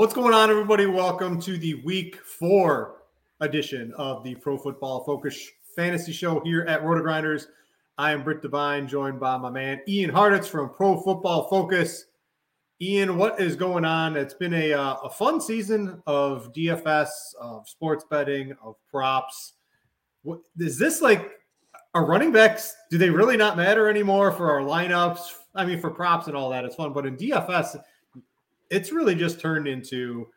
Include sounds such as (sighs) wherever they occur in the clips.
What's going on, everybody? Welcome to the week four edition of the Pro Football Focus Fantasy Show here at RotoGrinders. I am Brit Devine, joined by my man Ian Hartitz from Pro Football Focus. Ian, what is going on? It's been a, uh, a fun season of DFS, of sports betting, of props. What, is this like our running backs? Do they really not matter anymore for our lineups? I mean, for props and all that, it's fun. But in DFS, it's really just turned into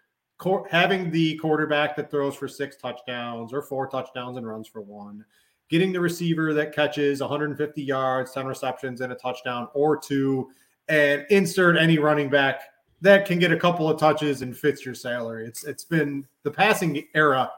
having the quarterback that throws for six touchdowns or four touchdowns and runs for one, getting the receiver that catches 150 yards, 10 receptions, and a touchdown or two, and insert any running back that can get a couple of touches and fits your salary. It's it's been the passing era,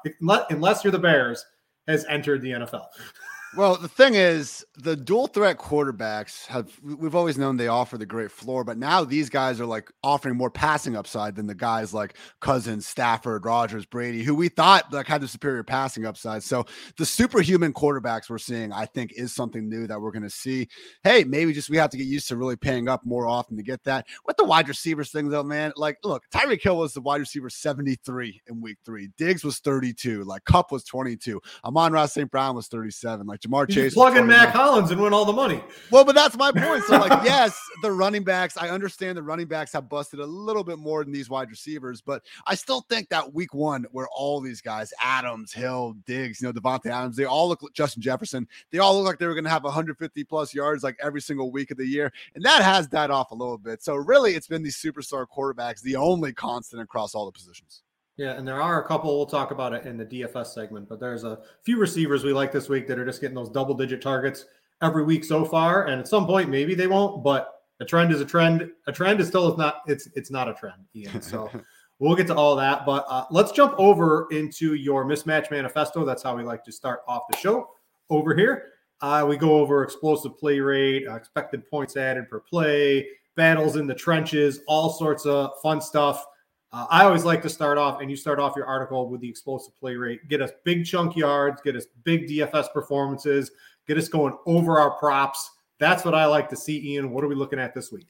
unless you're the Bears, has entered the NFL. (laughs) Well, the thing is, the dual threat quarterbacks have we've always known they offer the great floor, but now these guys are like offering more passing upside than the guys like Cousins, Stafford, Rodgers, Brady, who we thought like had the superior passing upside. So the superhuman quarterbacks we're seeing, I think, is something new that we're going to see. Hey, maybe just we have to get used to really paying up more often to get that. With the wide receivers thing, though, man, like look, Tyreek Hill was the wide receiver 73 in week three. Diggs was 32, like Kupp was 22, Amon-Ra St. Brown was 37, like Ja'Marr Chase. Plug in Mack Hollins and win all the money. Well, but that's my point. So, like, yes, the running backs, I understand the running backs have busted a little bit more than these wide receivers, but I still think that week one, where all these guys, Adams, Hill, Diggs, you know, Davante Adams, they all look like Justin Jefferson. They all look like they were going to have 150 plus yards like every single week of the year. And that has died off a little bit. So, really, it's been these superstar quarterbacks, the only constant across all the positions. Yeah, and there are a couple. We'll talk about it in the DFS segment, but there's a few receivers we like this week that are just getting those double digit targets every week so far. And at some point, maybe they won't. But a trend is a trend. A trend is still is not. It's it's not a trend, Ian. So (laughs) we'll get to all that. But uh, let's jump over into your mismatch manifesto. That's how we like to start off the show over here. Uh, we go over explosive play rate, uh, expected points added per play, battles in the trenches, all sorts of fun stuff. Uh, I always like to start off, and you start off your article with the explosive play rate. Get us big chunk yards, get us big DFS performances, get us going over our props. That's what I like to see, Ian. What are we looking at this week?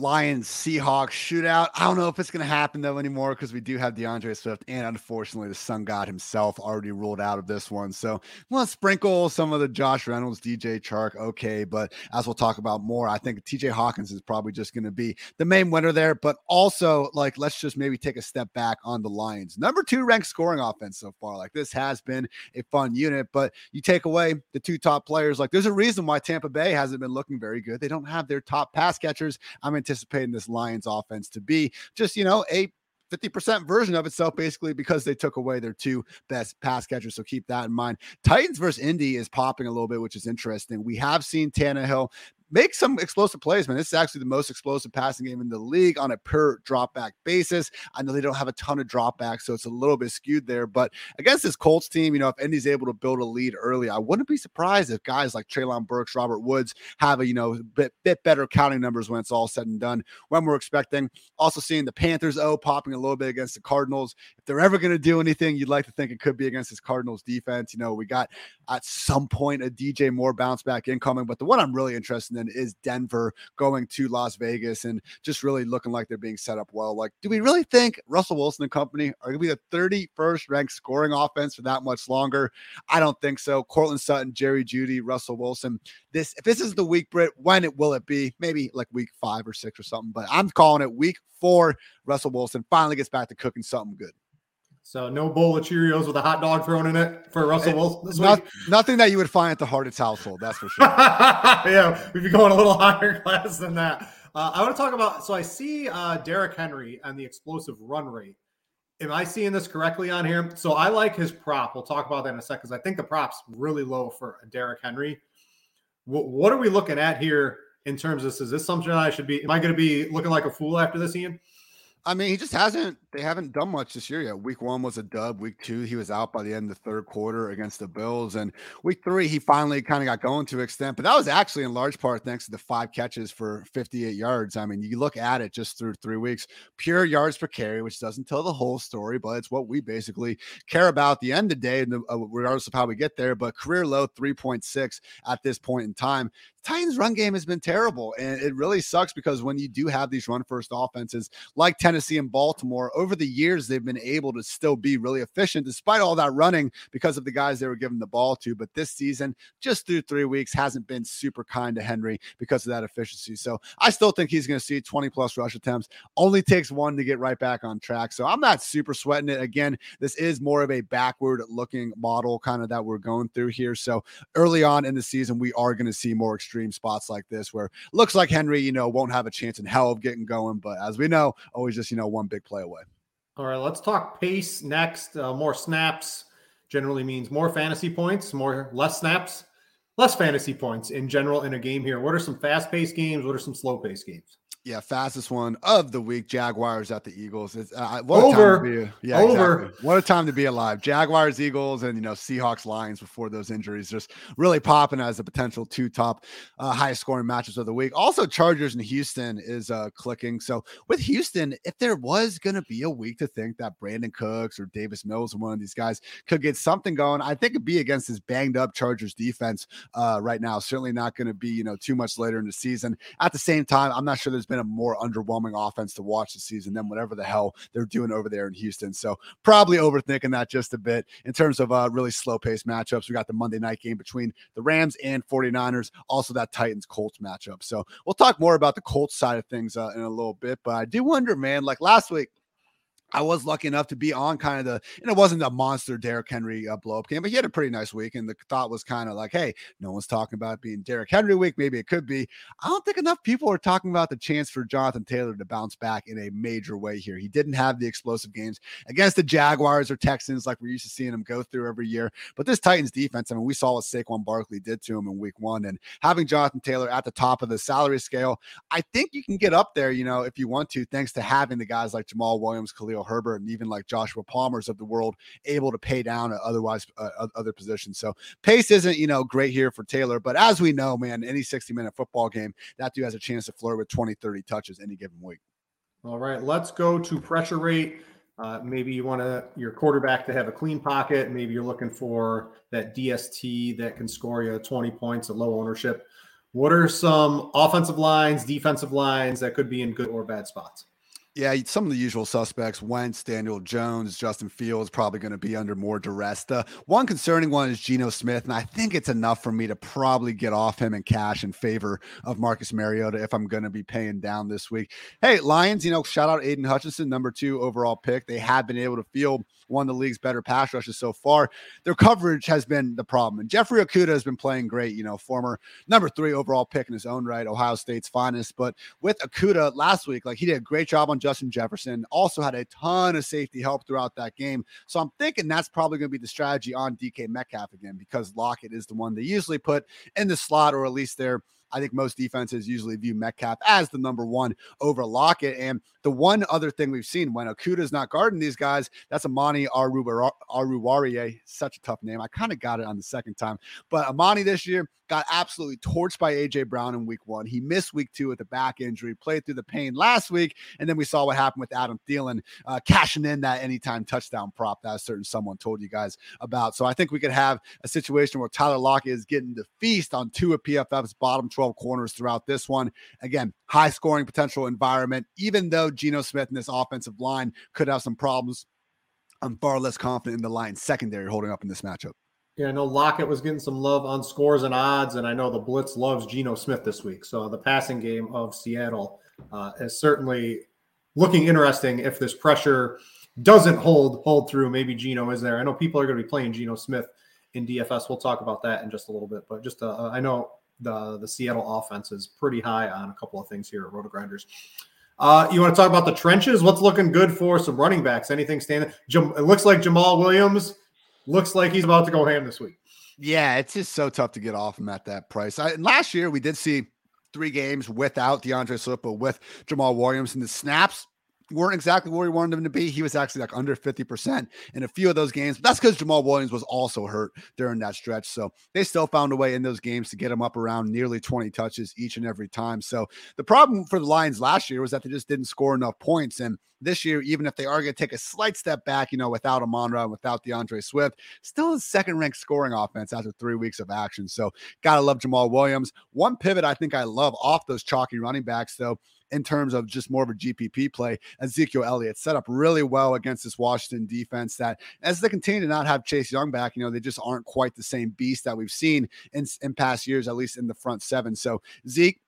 Lions Seahawks shootout. I don't know if it's going to happen though anymore because we do have D'Andre Swift and unfortunately the Sun God himself already ruled out of this one. So let's sprinkle some of the Josh Reynolds, DJ Chark. Okay, but as we'll talk about more, I think TJ Hockenson is probably just going to be the main winner there. But also, like, let's just maybe take a step back on the Lions. Number two ranked scoring offense so far. Like, this has been a fun unit, but you take away the two top players. Like, there's a reason why Tampa Bay hasn't been looking very good. They don't have their top pass catchers. I mean, anticipating this Lions offense to be just, you know, a 50% version of itself basically because they took away their two best pass catchers. So keep that in mind. Titans versus Indy is popping a little bit, which is interesting. We have seen Tannehill make some explosive plays, man. This is actually the most explosive passing game in the league on a per dropback basis. I know they don't have a ton of dropbacks, so it's a little bit skewed there. But against this Colts team, you know, if Indy's able to build a lead early, I wouldn't be surprised if guys like Treylon Burks, Robert Woods have a you know bit bit better counting numbers when it's all said and done. When we're expecting, also seeing the Panthers oh popping a little bit against the Cardinals. They're ever going to do anything, you'd like to think it could be against this Cardinals defense. You know, we got at some point a DJ Moore bounce back incoming, but the one I'm really interested in is Denver going to Las Vegas and just really looking like they're being set up well. Like, do we really think Russell Wilson and company are going to be the 31st ranked scoring offense for that much longer? I don't think so. Courtland Sutton, Jerry Jeudy, Russell Wilson. This if this is the week, Brit, when it will it be? Maybe like week five or six or something. But I'm calling it week four. Russell Wilson finally gets back to cooking something good. So no bowl of Cheerios with a hot dog thrown in it for Russell Wilson this Not, nothing that you would find at the Hartitz household, that's for sure. (laughs) yeah, we'd be going a little (laughs) higher class than that. Uh, I want to talk about. So I see uh, Derrick Henry and the explosive run rate. Am I seeing this correctly on here? So I like his prop. We'll talk about that in a second because I think the prop's really low for Derrick Henry. W- what are we looking at here in terms of this? Is this something I should be? Am I going to be looking like a fool after this, Ian? I mean, he just hasn't. They haven't done much this year yet. Week one was a dub. Week two, he was out by the end of the third quarter against the Bills, and week three, he finally kind of got going to extent. But that was actually in large part thanks to the five catches for 58 yards. I mean, you look at it just through three weeks, pure yards per carry, which doesn't tell the whole story, but it's what we basically care about at the end of the day, uh, regardless of how we get there. But career low 3.6 at this point in time. Titans run game has been terrible. And it really sucks because when you do have these run first offenses like Tennessee and Baltimore, over the years, they've been able to still be really efficient despite all that running because of the guys they were giving the ball to. But this season, just through three weeks, hasn't been super kind to Henry because of that efficiency. So I still think he's going to see 20 plus rush attempts. Only takes one to get right back on track. So I'm not super sweating it. Again, this is more of a backward looking model kind of that we're going through here. So early on in the season, we are going to see more extreme spots like this where looks like Henry, you know, won't have a chance in hell of getting going. But as we know, always just, you know, one big play away. All right, let's talk pace next. Uh, more snaps generally means more fantasy points, more less snaps, less fantasy points in general in a game here. What are some fast paced games? What are some slow paced games? Yeah, fastest one of the week. Jaguars at the Eagles. It's uh, what over. A time to be, yeah, over. Exactly. What a time to be alive. Jaguars, Eagles, and you know Seahawks, Lions before those injuries just really popping as a potential two top uh, highest scoring matches of the week. Also, Chargers and Houston is uh, clicking. So with Houston, if there was going to be a week to think that Brandin Cooks or Davis Mills or one of these guys could get something going, I think it'd be against this banged up Chargers defense uh, right now. Certainly not going to be you know too much later in the season. At the same time, I'm not sure there's been a more underwhelming offense to watch this season than whatever the hell they're doing over there in Houston. So probably overthinking that just a bit in terms of uh, really slow paced matchups. We got the Monday night game between the Rams and 49ers, also that Titans Colts matchup. So we'll talk more about the Colts side of things uh, in a little bit. But I do wonder, man, like last week, I was lucky enough to be on kind of the, and it wasn't a monster Derrick Henry uh, blow up game, but he had a pretty nice week. And the thought was kind of like, hey, no one's talking about being Derrick Henry week. Maybe it could be. I don't think enough people are talking about the chance for Jonathan Taylor to bounce back in a major way here. He didn't have the explosive games against the Jaguars or Texans like we're used to seeing him go through every year. But this Titans defense, I mean, we saw what Saquon Barkley did to him in week one. And having Jonathan Taylor at the top of the salary scale, I think you can get up there, you know, if you want to, thanks to having the guys like Jamaal Williams, Khalil Herbert, and even like like Joshua Palmer's of the world able to pay down otherwise uh, other positions. So pace isn't, you know, great here for Taylor, but as we know, man, any 60 minute football game, that dude has a chance to flirt with 20, 30 touches any given week. All right, let's go to pressure rate. Uh, maybe you want to your quarterback to have a clean pocket. Maybe you're looking for that DST that can score you 20 points at low ownership. What are some offensive lines, defensive lines that could be in good or bad spots? Yeah, some of the usual suspects Wentz, Daniel Jones, Justin Fields probably going to be under more duress. The one concerning one is Geno Smith, and I think it's enough for me to probably get off him in cash in favor of Marcus Mariota if I'm going to be paying down this week. Hey, Lions, you know, shout out Aidan Hutchinson, number two overall pick. They have been able to field one of the league's better pass rushes so far. Their coverage has been the problem. And Jeffrey Okudah has been playing great, you know, former number three overall pick in his own right, Ohio State's finest. But with Okudah last week, like he did a great job on Justin Jefferson, also had a ton of safety help throughout that game. So I'm thinking that's probably going to be the strategy on DK Metcalf again because Lockett is the one they usually put in the slot or at least they're I think most defenses usually view Metcalf as the number one over Lockett. And the one other thing we've seen when Okudah's not guarding these guys, that's Amani Oruwariye. Such a tough name. I kind of got it on the second time. But Amani this year got absolutely torched by AJ Brown in week one. He missed week two with a back injury, played through the pain last week. And then we saw what happened with Adam Thielen uh, cashing in that anytime touchdown prop that a certain someone told you guys about. So I think we could have a situation where Tyler Lockett is getting the feast on two of PFF's bottom 12 corners throughout this one. Again, high scoring potential environment, even though Geno Smith and this offensive line could have some problems. I'm far less confident in the line secondary holding up in this matchup. Yeah, I know Lockett was getting some love on scores and odds, and I know the Blitz loves Geno Smith this week. So the passing game of Seattle uh, is certainly looking interesting. If this pressure doesn't hold hold through, maybe Geno is there. I know people are going to be playing Geno Smith in DFS. We'll talk about that in just a little bit, but just uh, I know the the Seattle offense is pretty high on a couple of things here at Roto Grinders. Uh, you want to talk about the trenches? What's looking good for some running backs? Anything standing? Jam- it looks like Jamaal Williams looks like he's about to go ham this week. Yeah, it's just so tough to get off him at that price. I, last year we did see three games without D'Andre Swift, but with Jamaal Williams and the snaps weren't exactly where we wanted him to be. He was actually like under 50% in a few of those games. But that's because Jamaal Williams was also hurt during that stretch. So they still found a way in those games to get him up around nearly 20 touches each and every time. So the problem for the Lions last year was that they just didn't score enough points. And this year, even if they are going to take a slight step back, you know, without Amon-Ra and without D'Andre Swift, still a second ranked scoring offense after three weeks of action. So gotta love Jamaal Williams. One pivot I think I love off those chalky running backs, though in terms of just more of a GPP play. Ezekiel Elliott set up really well against this Washington defense that as they continue to not have Chase Young back, you know, they just aren't quite the same beast that we've seen in, in past years, at least in the front seven. So Zeke,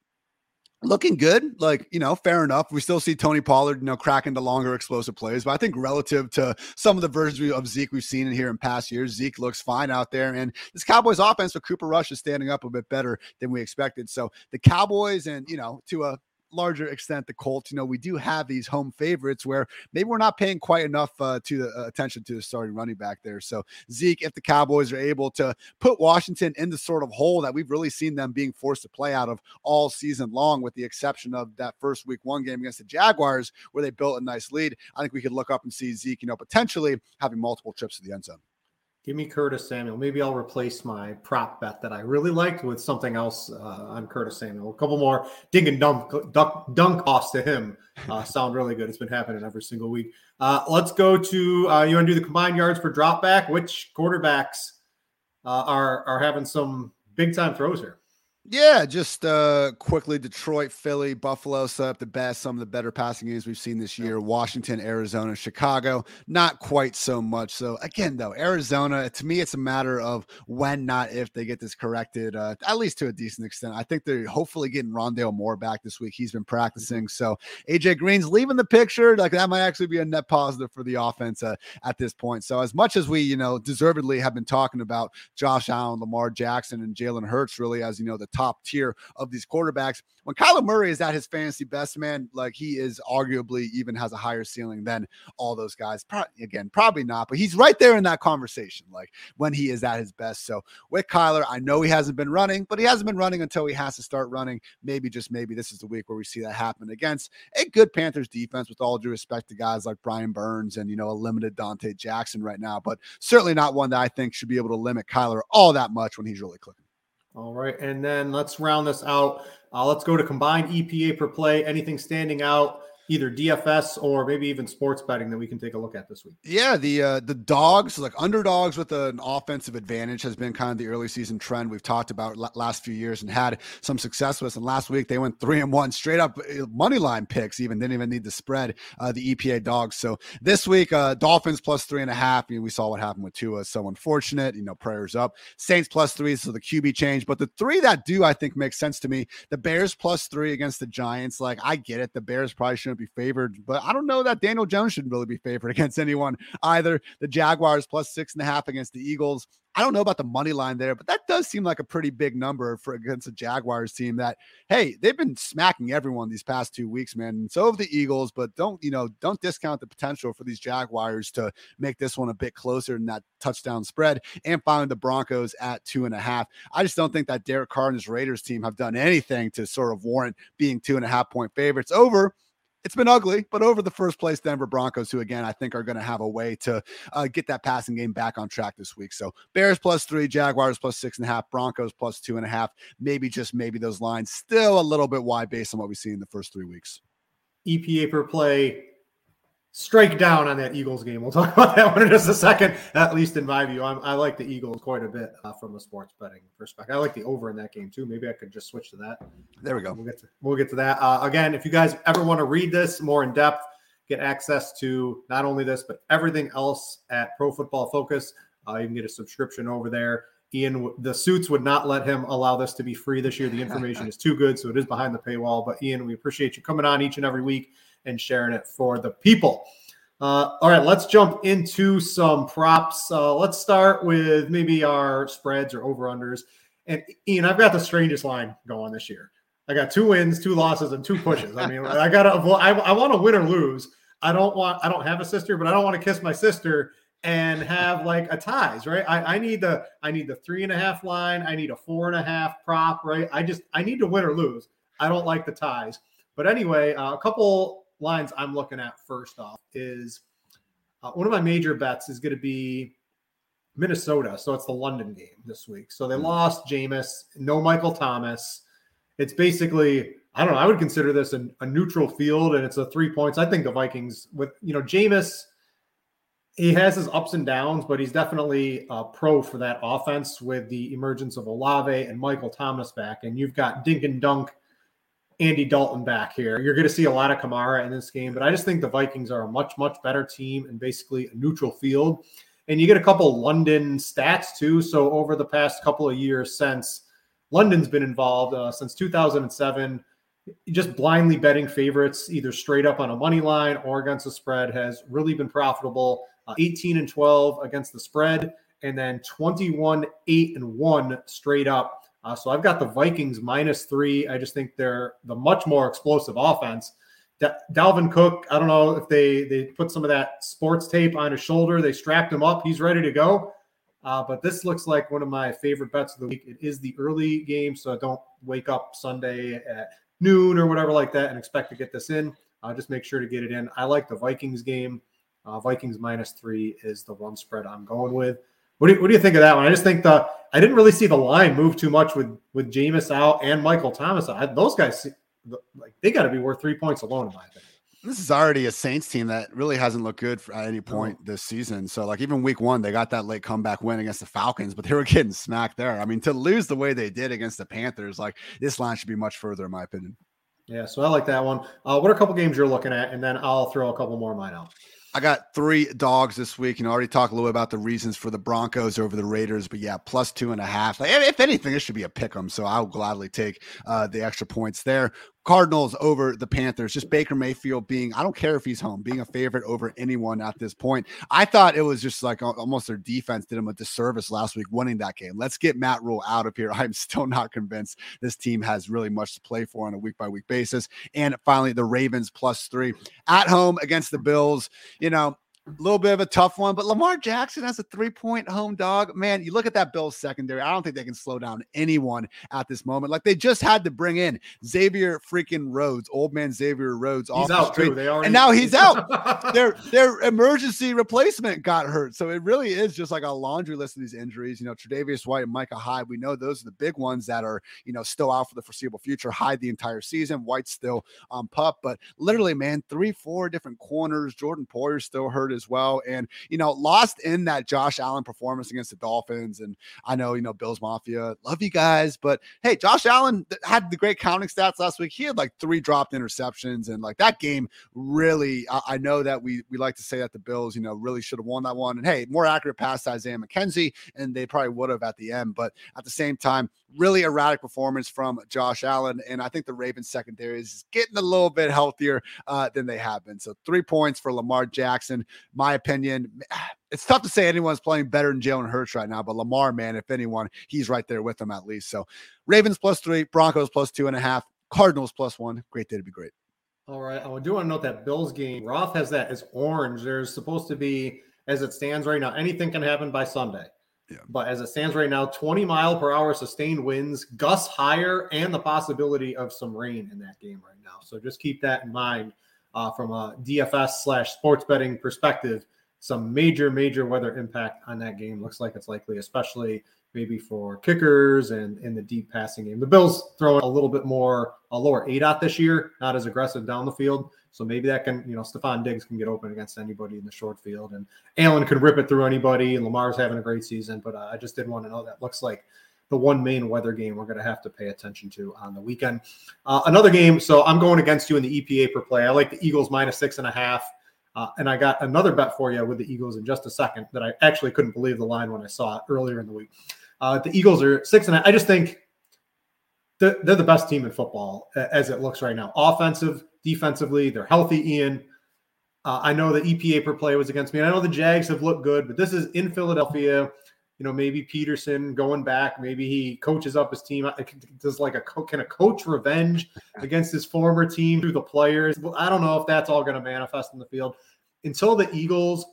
looking good. Like, you know, fair enough. We still see Tony Pollard, you know, cracking the longer explosive plays. But I think relative to some of the versions of Zeke we've seen in here in past years, Zeke looks fine out there. And this Cowboys offense with Cooper Rush is standing up a bit better than we expected. So the Cowboys and, you know, to a larger extent the Colts. You know, we do have these home favorites where maybe we're not paying quite enough uh, to the uh, attention to the starting running back there. So Zeke, if the Cowboys are able to put Washington in the sort of hole that we've really seen them being forced to play out of all season long, with the exception of that first week one game against the Jaguars where they built a nice lead, I think we could look up and see Zeke, you know, potentially having multiple trips to the end zone. Give me Curtis Samuel. Maybe I'll replace my prop bet that I really liked with something else uh, on Curtis Samuel. A couple more dink and dunk, dunk, dunk offs to him uh, (laughs) sound really good. It's been happening every single week. Uh, let's go to uh, you want to do the combined yards for drop back. Which quarterbacks uh, are are having some big time throws here? Yeah, just uh quickly Detroit, Philly, Buffalo set up the best, some of the better passing games we've seen this year. Washington, Arizona, Chicago, not quite so much. So again, though, Arizona, to me, it's a matter of when, not if they get this corrected, uh, at least to a decent extent. I think they're hopefully getting Rondale Moore back this week. He's been practicing. So AJ Green's leaving the picture. Like that might actually be a net positive for the offense uh, at this point. So as much as we, you know, deservedly have been talking about Josh Allen, Lamar Jackson, and Jalen Hurts, really, as you know, the top tier of these quarterbacks. When Kyler Murray is at his fantasy best, man, like he is arguably even has a higher ceiling than all those guys. Pro- again, probably not, but he's right there in that conversation, like when he is at his best. So with Kyler, I know he hasn't been running, but he hasn't been running until he has to start running. Maybe just maybe this is the week where we see that happen against a good Panthers defense, with all due respect to guys like Brian Burns and you know a limited Donte Jackson right now, but certainly not one that I think should be able to limit Kyler all that much when he's really clicking. All right. And then let's round this out. Uh, let's go to combined EPA per play. Anything standing out either DFS or maybe even sports betting that we can take a look at this week. Yeah, the uh, the dogs, like underdogs with an offensive advantage, has been kind of the early season trend we've talked about last few years and had some success with. And last week they went three and one straight up uh, money line picks, even didn't even need the spread. Uh, the EPA dogs. So this week, uh, Dolphins plus three and a half. You know, we saw what happened with Tua. So unfortunate. You know, prayers up. Saints plus three, so the QB change. But the three that do, I think, make sense to me. The Bears plus three against the Giants. Like I get it. The Bears probably shouldn't be favored, but I don't know that Daniel Jones shouldn't really be favored (laughs) against anyone either. The Jaguars plus six and a half against the Eagles. I don't know about the money line there, but that does seem like a pretty big number for against the Jaguars team that, hey, they've been smacking everyone these past two weeks, man. And so have the Eagles, but don't, you know, don't discount the potential for these Jaguars to make this one a bit closer than that touchdown spread. And finally, the Broncos at two and a half. I just don't think that Derek Carr and his Raiders team have done anything to sort of warrant being two and a half point favorites over it's been ugly, but over the first place Denver Broncos, who again I think are going to have a way to uh, get that passing game back on track this week. So Bears plus three, Jaguars plus six and a half, Broncos plus two and a half. Maybe just maybe those lines still a little bit wide based on what we see in the first three weeks. EPA per play strike down on that Eagles game. We'll (laughs) talk about that one in just a second. At least in my view, I'm, i like the Eagles quite a bit uh, from a sports betting perspective. I like the over in that game too. Maybe I could just switch to that. There we go. We'll get to we'll get to that uh, again. If you guys ever want to read this more in depth, get access to not only this but everything else at Pro Football Focus. Uh, you can get a subscription over there. Ian, the suits would not let him allow this to be free this year. The information (laughs) is too good, so it is behind the paywall. But Ian, we appreciate you coming on each and every week and sharing it for the people. Uh, all right, let's jump into some props. Uh, let's start with maybe our spreads or over unders. And Ian, I've got the strangest line going this year. I got two wins, two losses, and two pushes. I mean, I got to avoid. I, I want to win or lose. I don't want. I don't have a sister, but I don't want to kiss my sister and have like a ties, right? I, I need the I need the three and a half line. I need a four and a half prop, right? I just I need to win or lose. I don't like the ties. But anyway, uh, a couple lines I'm looking at first off is uh, one of my major bets is going to be Minnesota. So it's the London game this week. So they mm-hmm. lost Jameis, no Michael Thomas. It's basically, I don't know, I would consider this a, a neutral field and it's a three points. I think the Vikings with, you know, Jameis, he has his ups and downs, but he's definitely a pro for that offense with the emergence of Olave and Michael Thomas back. And you've got Dink and Dunk Andy Dalton back here. You're going to see a lot of Kamara in this game, but I just think the Vikings are a much, much better team and basically a neutral field. And you get a couple London stats too. So over the past couple of years since London's been involved, uh, since 2007, just blindly betting favorites, either straight up on a money line or against the spread, has really been profitable. Uh, 18 and 12 against the spread, and then 21, 8 and 1 straight up uh, so I've got the Vikings minus three. I just think they're the much more explosive offense. Da- Dalvin Cook, I don't know if they they put some of that sports tape on his shoulder. They strapped him up. He's ready to go. Uh, but this looks like one of my favorite bets of the week. It is the early game, so don't wake up Sunday at noon or whatever like that and expect to get this in. Uh, just make sure to get it in. I like the Vikings game. Uh, Vikings minus three is the one spread I'm going with. What do you, what do you think of that one? I just think the I didn't really see the line move too much with with Jameis out and Michael Thomas. out. those guys like they got to be worth three points alone in my opinion. This is already a Saints team that really hasn't looked good at any point this season. So, like, even week one, they got that late comeback win against the Falcons, but they were (laughs) getting smacked there. I mean, to lose the way they did against the Panthers, like, this line should be much further, in my opinion. Yeah, so I like that one. Uh, what are a couple games you're looking at? And then I'll throw a couple more mine out. I got three dogs this week, and I already talked a little bit about the reasons for the Broncos over the Raiders. But yeah, plus two and a half. If anything, this should be a pick 'em. So I'll gladly take uh, the extra points there. Cardinals over the Panthers. Just Baker Mayfield being, I don't care if he's home, being a favorite over anyone at this point. I thought it was just like almost their defense did him a disservice last week winning that game. Let's get Matt Rhule out of here. (laughs) I'm still not convinced this team has really much to play for on a week by week basis. And finally, the Ravens plus three at home against the Bills. You know, a little bit of a tough one, but Lamar Jackson has a three point home dog. Man, you look at that Bills secondary. I don't think they can slow down anyone at this moment. Like they just had to bring in Xavier freaking Rhodes, old man Xavier Rhodes. He's out too. They already, and now he's (laughs) out. their their emergency replacement got hurt. So it really is just like a laundry list of these injuries. You know, Tre'Davious White and Micah Hyde. We know those are the big ones that are you know still out for the foreseeable future. Hyde the entire season. White's still on pup, but literally, man, three, four different corners. Jordan Poyer's still hurt as well. And, you know, lost in that Josh Allen performance against the Dolphins. And I know, you know, Bills Mafia, love you guys. But hey, Josh Allen had the great counting stats last week. He had like three dropped interceptions. And like that game really, I, I know that we, we like to say that the Bills, you know, really should have won that one. And hey, more accurate pass to Isaiah McKenzie. And they probably would have at the end. But at the same time, really erratic performance from Josh Allen. And I think the Ravens secondary is getting a little bit healthier uh, than they have been. So three points for Lamar Jackson. My opinion, (sighs) it's tough to say anyone's playing better than Jalen Hurts right now, but Lamar, man, if anyone, he's right there with them at least. So Ravens plus three, Broncos plus two and a half, Cardinals plus one. Great day to be great. All right. Oh, I do want to note that Bills game, Roth has that as orange. There's supposed to be, as it stands right now, anything can happen by Sunday. Yeah. But as it stands right now, 20 mile per hour sustained winds, gusts higher, and the possibility of some rain in that game right now. So just keep that in mind uh, from a DFS slash sports betting perspective. Some major, major weather impact on that game. Looks like it's likely, especially maybe for kickers and in the deep passing game. The Bills throwing a little bit more a lower ADOT this year, not as aggressive down the field. So maybe that can, you know, Stefon Diggs can get open against anybody in the short field, and Allen can rip it through anybody. And Lamar's having a great season, but uh, I just did want to know that looks like the one main weather game we're going to have to pay attention to on the weekend. Uh, another game. So I'm going against you in the EPA per play. I like the Eagles minus six and a half. Uh, and I got another bet for you with the Eagles in just a second that I actually couldn't believe the line when I saw it earlier in the week. Uh, the Eagles are six and I just think they're, they're the best team in football as it looks right now. Offensive, defensively, they're healthy. Ian, uh, I know the EPA per play was against me, and I know the Jags have looked good, but this is in Philadelphia. You know, maybe Pederson going back, maybe he coaches up his team. Does like a can a coach revenge against his former team through the players? Well, I don't know if that's all going to manifest in the field until the Eagles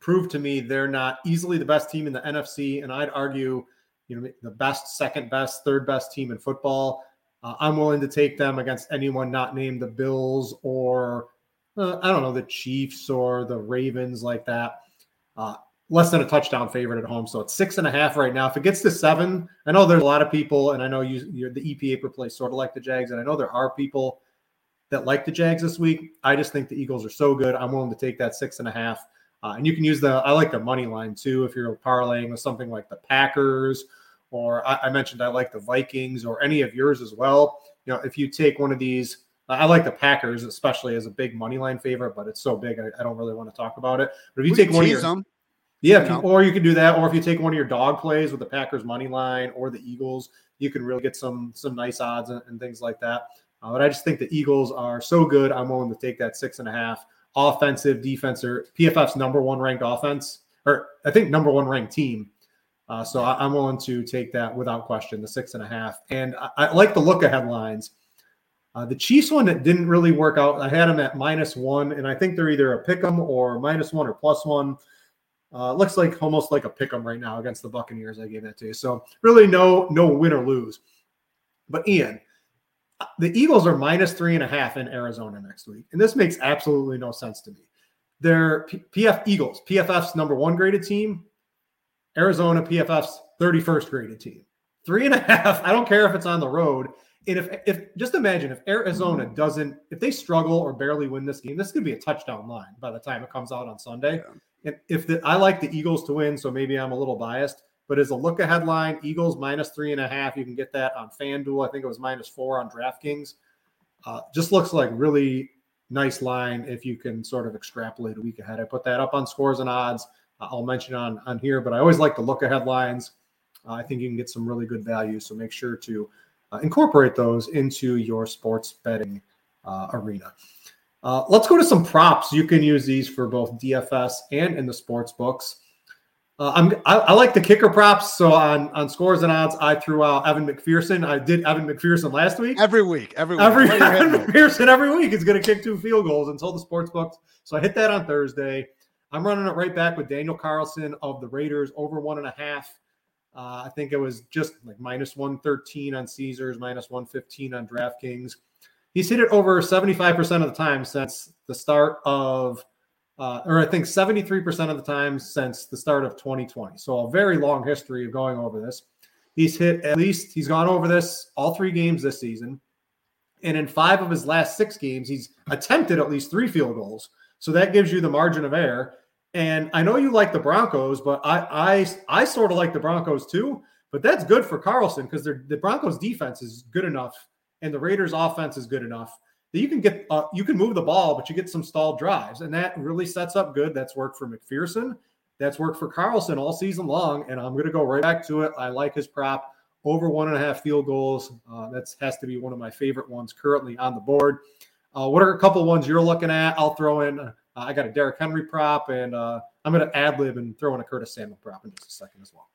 prove to me they're not easily the best team in the NFC, and I'd argue you know the best, second best, third best team in football. Uh, I'm willing to take them against anyone not named the Bills or uh, I don't know the Chiefs or the Ravens like that. Uh, less than a touchdown favorite at home, so it's six and a half right now. If it gets to seven, I know there's a lot of people, and I know you you're the EPA per play sort of like the Jags, and I know there are people that like the Jags this week. I just think the Eagles are so good. I'm willing to take that six and a half. Uh, and you can use the, I like the money line too if you're parlaying with something like the Packers, or I, I, mentioned I like the Vikings, or any of yours as well. You know, if you take one of these, I like the Packers, especially as a big money line favorite, but it's so big, I, I don't really want to talk about it. But if you we take one of your, them. Yeah, you or you can do that, or if you take one of your dog plays with the Packers money line or the Eagles, you can really get some some nice odds and, and things like that. Uh, but I just think the Eagles are so good. I'm willing to take that six and a half offensive, defensive, PFF's number one ranked offense, or I think number one ranked team. Uh, so I, am willing to take that without question, the six and a half. And I, I like the look ahead lines. Uh, the Chiefs one that didn't really work out. I had them at minus one, and I think they're either a pick 'em or minus one or plus one. Uh, looks like almost like a pick 'em right now against the Buccaneers. I gave that to you. So really, no no win or lose. But Ian, the Eagles are minus three and a half in Arizona next week. And this makes absolutely no sense to me. They're PF Eagles, PFF's number one graded team, Arizona, PFF's 31st graded team. Three and a half. I don't care if it's on the road. And if, if just imagine if Arizona doesn't, if they struggle or barely win this game, this could be a touchdown line by the time it comes out on Sunday. Yeah. And if the, I like the Eagles to win, so maybe I'm a little biased. But as a look ahead line, Eagles minus three and a half. You can get that on FanDuel. I think it was minus four on DraftKings. Uh, just looks like really nice line if you can sort of extrapolate a week ahead. I put that up on scores and odds. Uh, I'll mention on on here, but I always like to look ahead lines. Uh, I think you can get some really good value. So make sure to uh, incorporate those into your sports betting uh, arena. Uh, let's go to some props. You can use these for both DFS and in the sports books. Uh, I'm I, I, like the kicker props. So on on scores and odds, I threw out Evan McPherson. I did Evan McPherson last week. Every week, every week. Every (laughs) Evan McPherson every week is going to kick two field goals until the sports books. So I hit that on Thursday. I'm running it right back with Daniel Carlson of the Raiders over one and a half. Uh, I think it was just like minus 113 on Caesars, minus 115 on DraftKings. He's hit it over 75% of the time since the start of uh, or I think 73% of the time since the start of 2020. So a very long history of going over this. He's hit at least, he's gone over this all three games this season. And in five of his last six games, he's attempted at least three field goals. So that gives you the margin of error. And I know you like the Broncos, but I I, I sort of like the Broncos too. But that's good for Carlson because the Broncos defense is good enough and the Raiders offense is good enough that you can get uh, you can move the ball, but you get some stalled drives, and that really sets up good. That's worked for McPherson. That's worked for Carlson all season long, and I'm going to go right back to it. I like his prop over one and a half field goals. Uh, that has to be one of my favorite ones currently on the board. Uh, what are a couple ones you're looking at? I'll throw in Uh, I got a Derrick Henry prop, and uh, I'm going to ad lib and throw in a Curtis Samuel prop in just a second as well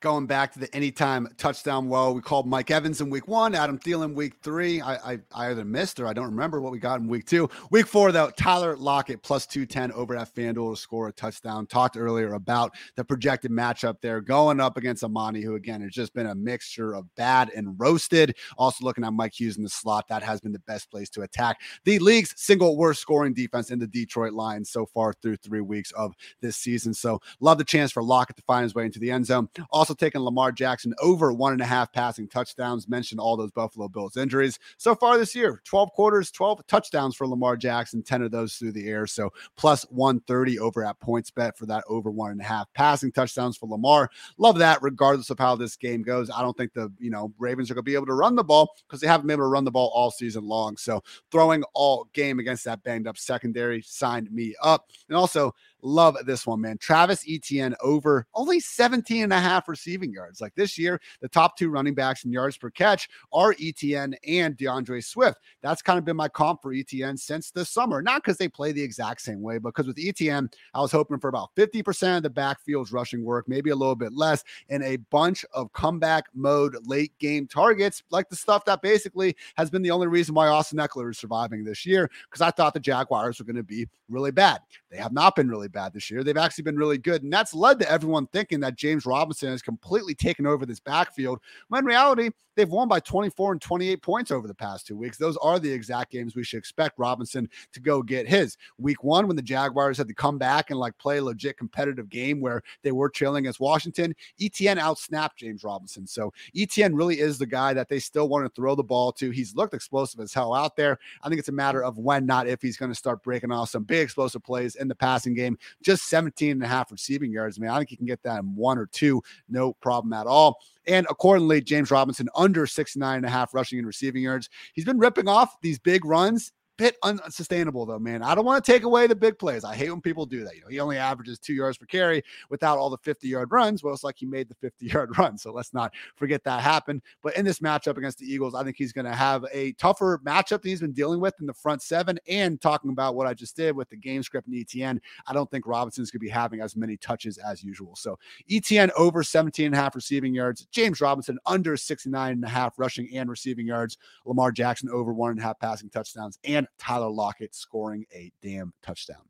going back to the anytime touchdown woe. We called Mike Evans in week one, Adam Thielen week three. I, I, I, either missed or I don't remember what we got in week two. Week four, though, Tyler Lockett plus 210 over at FanDuel to score a touchdown. Talked earlier about the projected matchup there going up against Amani, who again has just been a mixture of bad and roasted. Also looking at Mike Hughes in the slot, that has been the best place to attack the league's single worst scoring defense in the Detroit Lions so far through three weeks of this season. So love the chance for Lockett to find his way into the end zone. Also also taken Lamar Jackson over one and a half passing touchdowns. Mentioned all those Buffalo Bills injuries so far this year 12 quarters, 12 touchdowns for Lamar Jackson, 10 of those through the air. So plus 130 over at PointsBet for that over one and a half passing touchdowns for Lamar. Love that, regardless of how this game goes. I don't think the you know Ravens are going to be able to run the ball because they haven't been able to run the ball all season long. So throwing all game against that banged up secondary signed me up. And also, Love this one, man. Travis Etienne over only 17 and a half receiving yards. Like this year, the top two running backs in yards per catch are Etienne and D'Andre Swift. That's kind of been my comp for Etienne since the summer. Not because they play the exact same way, but because with Etienne, I was hoping for about 50% of the backfield's rushing work, maybe a little bit less, and a bunch of comeback mode late game targets, like the stuff that basically has been the only reason why Austin Ekeler is surviving this year, because I thought the Jaguars were going to be really bad. They have not been really bad this year. They've actually been really good. And that's led to everyone thinking that James Robinson has completely taken over this backfield. When in reality, they've won by 24 and 28 points over the past two weeks. Those are the exact games we should expect Robinson to go get his. Week one, when the Jaguars had to come back and like play a legit competitive game where they were trailing against Washington, Etienne outsnapped James Robinson. So Etienne really is the guy that they still want to throw the ball to. He's looked explosive as hell out there. I think it's a matter of when, not if, he's going to start breaking off some big explosive plays in the passing game. Just 17 and a half receiving yards. I mean, I think he can get that in one or two, no problem at all. And accordingly, James Robinson under 69 and a half rushing and receiving yards. He's been ripping off these big runs bit unsustainable though, man. I don't want to take away the big plays. I hate when people do that. You know, he only averages two yards per carry without all the 50 yard runs. Well, it's like he made the 50 (laughs) yard run. So let's not forget that happened. But in this matchup against the Eagles, I think he's going to have a tougher matchup that he's been dealing with in the front seven. And talking about what I just did with the game script and Etienne, I don't think Robinson's going to be having as many touches as usual. So Etienne over 17 and a half receiving yards, James Robinson under 69 and a half rushing and receiving yards, Lamar Jackson over one and a half passing touchdowns, and Tyler Lockett scoring a damn touchdown.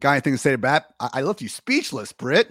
Got anything to say to? I, I left you speechless, Brit.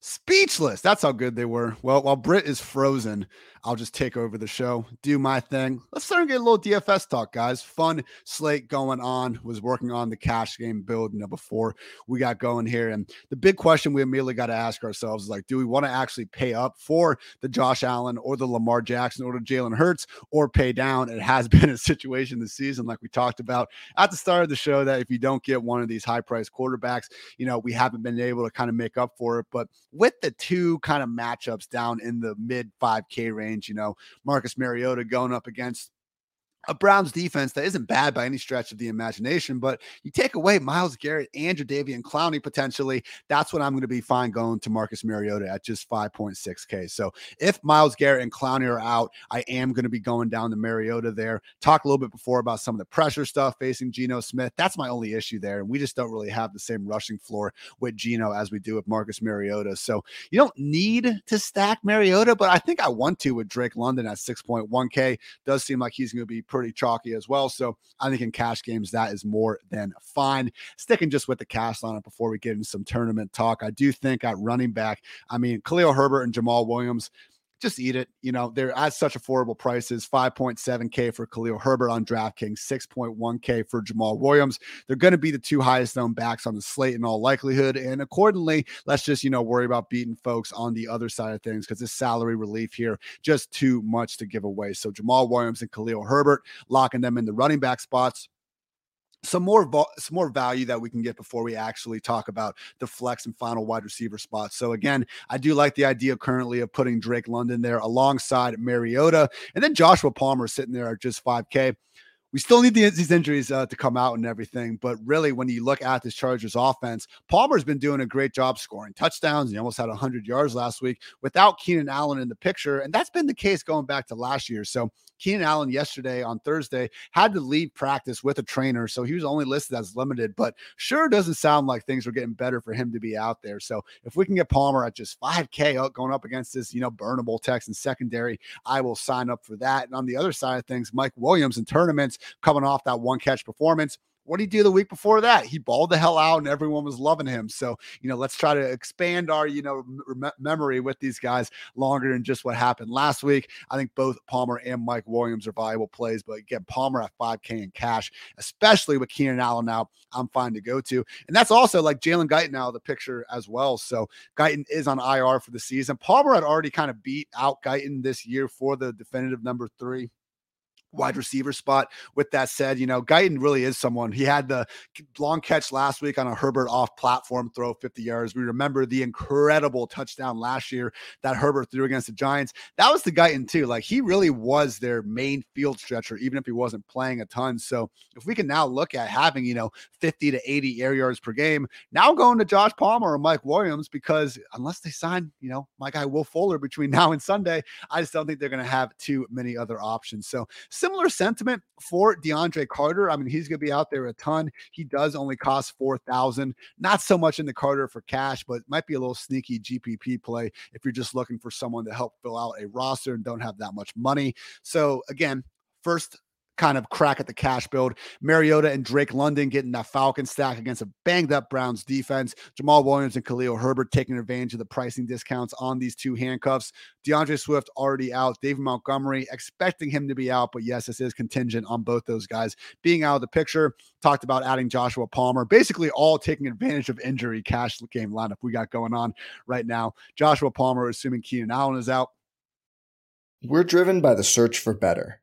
Speechless. That's how good they were. Well, while Brit is frozen, I'll just take over the show, do my thing. Let's start and get a little DFS talk, guys. Fun slate going on. Was working on the cash game build, you know, before we got going here. And the big question we immediately got to ask ourselves is like, do we want to actually pay up for the Josh Allen or the Lamar Jackson or the Jalen Hurts or pay down? It has (laughs) been a situation this season, like we talked about at the start of the show, that if you don't get one of these high priced quarterbacks, you know, we haven't been able to kind of make up for it. But with the two kind of matchups down in the mid 5K range, You know, Marcus Mariota going up against a Browns defense that isn't bad by any stretch of the imagination, but you take away Myles Garrett and Jadeveon Clowney potentially, that's what I'm going to be fine going to Marcus Mariota at just 5.6K. So if Myles Garrett and Clowney are out, I am going to be going down to Mariota there. Talk a little bit before about some of the pressure stuff facing Geno Smith. That's my only issue there. And we just don't really have the same rushing floor with Geno as we do with Marcus Mariota. So you don't need to stack Mariota, but I think I want to with Drake London at 6.1K. Does seem like he's going to be pretty chalky as well. So I think in cash games, that is more than fine. Sticking just with the cash lineup before we get into some tournament talk, I do think at running back, I mean, Khalil Herbert and Jamaal Williams, just eat it. You know, they're at such affordable prices 5.7K for Khalil Herbert on DraftKings, 6.1K for Jamaal Williams. They're going to be the two highest known backs on the slate in all likelihood. And accordingly, let's just, you know, worry about beating folks on the other side of things because this salary relief here, just too much to give away. So Jamaal Williams and Khalil Herbert locking them in the running back spots some more some more value that we can get before we actually talk about the flex and final wide receiver spots. So again, I do like the idea currently of putting Drake London there alongside Mariota, and then Joshua Palmer sitting there at just 5K. We still need these injuries uh, to come out and everything. But really, when you look at this Chargers offense, Palmer's been doing a great job scoring touchdowns. He almost had 100 yards last week without Keenan Allen in the picture. And that's been the case going back to last year. So Keenan Allen yesterday on Thursday had to leave practice with a trainer. So he was only listed as limited, but sure doesn't sound like things are getting better for him to be out there. So if we can get Palmer at just 5K going up against this, you know, burnable Texan secondary, I will sign up for that. And on the other side of things, Mike Williams in tournaments coming off that one catch performance. What did he do the week before that? He balled the hell out and everyone was loving him. So, you know, let's try to expand our, you know, memory with these guys longer than just what happened last week. I think both Palmer and Mike Williams are valuable plays, but again, Palmer at 5K in cash, especially with Keenan Allen now, I'm fine to go to. And that's also like Jalen Guyton now, the picture as well. So Guyton is on IR for the season. Palmer had already kind of beat out Guyton this year for the definitive number three wide receiver spot. With that said, you know, Guyton really is someone. He had the long catch last week on a Herbert off platform throw 50 yards. We remember the incredible touchdown last year that Herbert threw against the Giants. That was the Guyton too. Like he really was their main field stretcher, even if he wasn't playing a ton. So if we can now look at having, you know, 50 to 80 air yards per game, now going to Josh Palmer or Mike Williams, because unless they sign, you know, my guy Will Fuller between (laughs) now and Sunday, I just don't think they're going to have too many other options. So Similar sentiment for DeAndre Carter. I mean, he's going to be out there a ton. He does only cost 4000 Not so much in the Carter for cash, but might be a little sneaky GPP play if you're just looking for someone to help fill out a roster and don't have that much money. So, again, first kind of crack at the cash build. Mariota and Drake London getting that Falcon stack against a banged up Browns defense. Jamaal Williams and Khalil Herbert taking advantage of the pricing discounts on these two handcuffs. D'Andre Swift already out. David Montgomery expecting him to be out, but yes, this is contingent on both those guys being out of the picture. Talked about adding Joshua Palmer, basically all taking advantage of injury cash game lineup we got going on right now. Joshua Palmer, assuming Keenan Allen is out. We're driven by the search for better.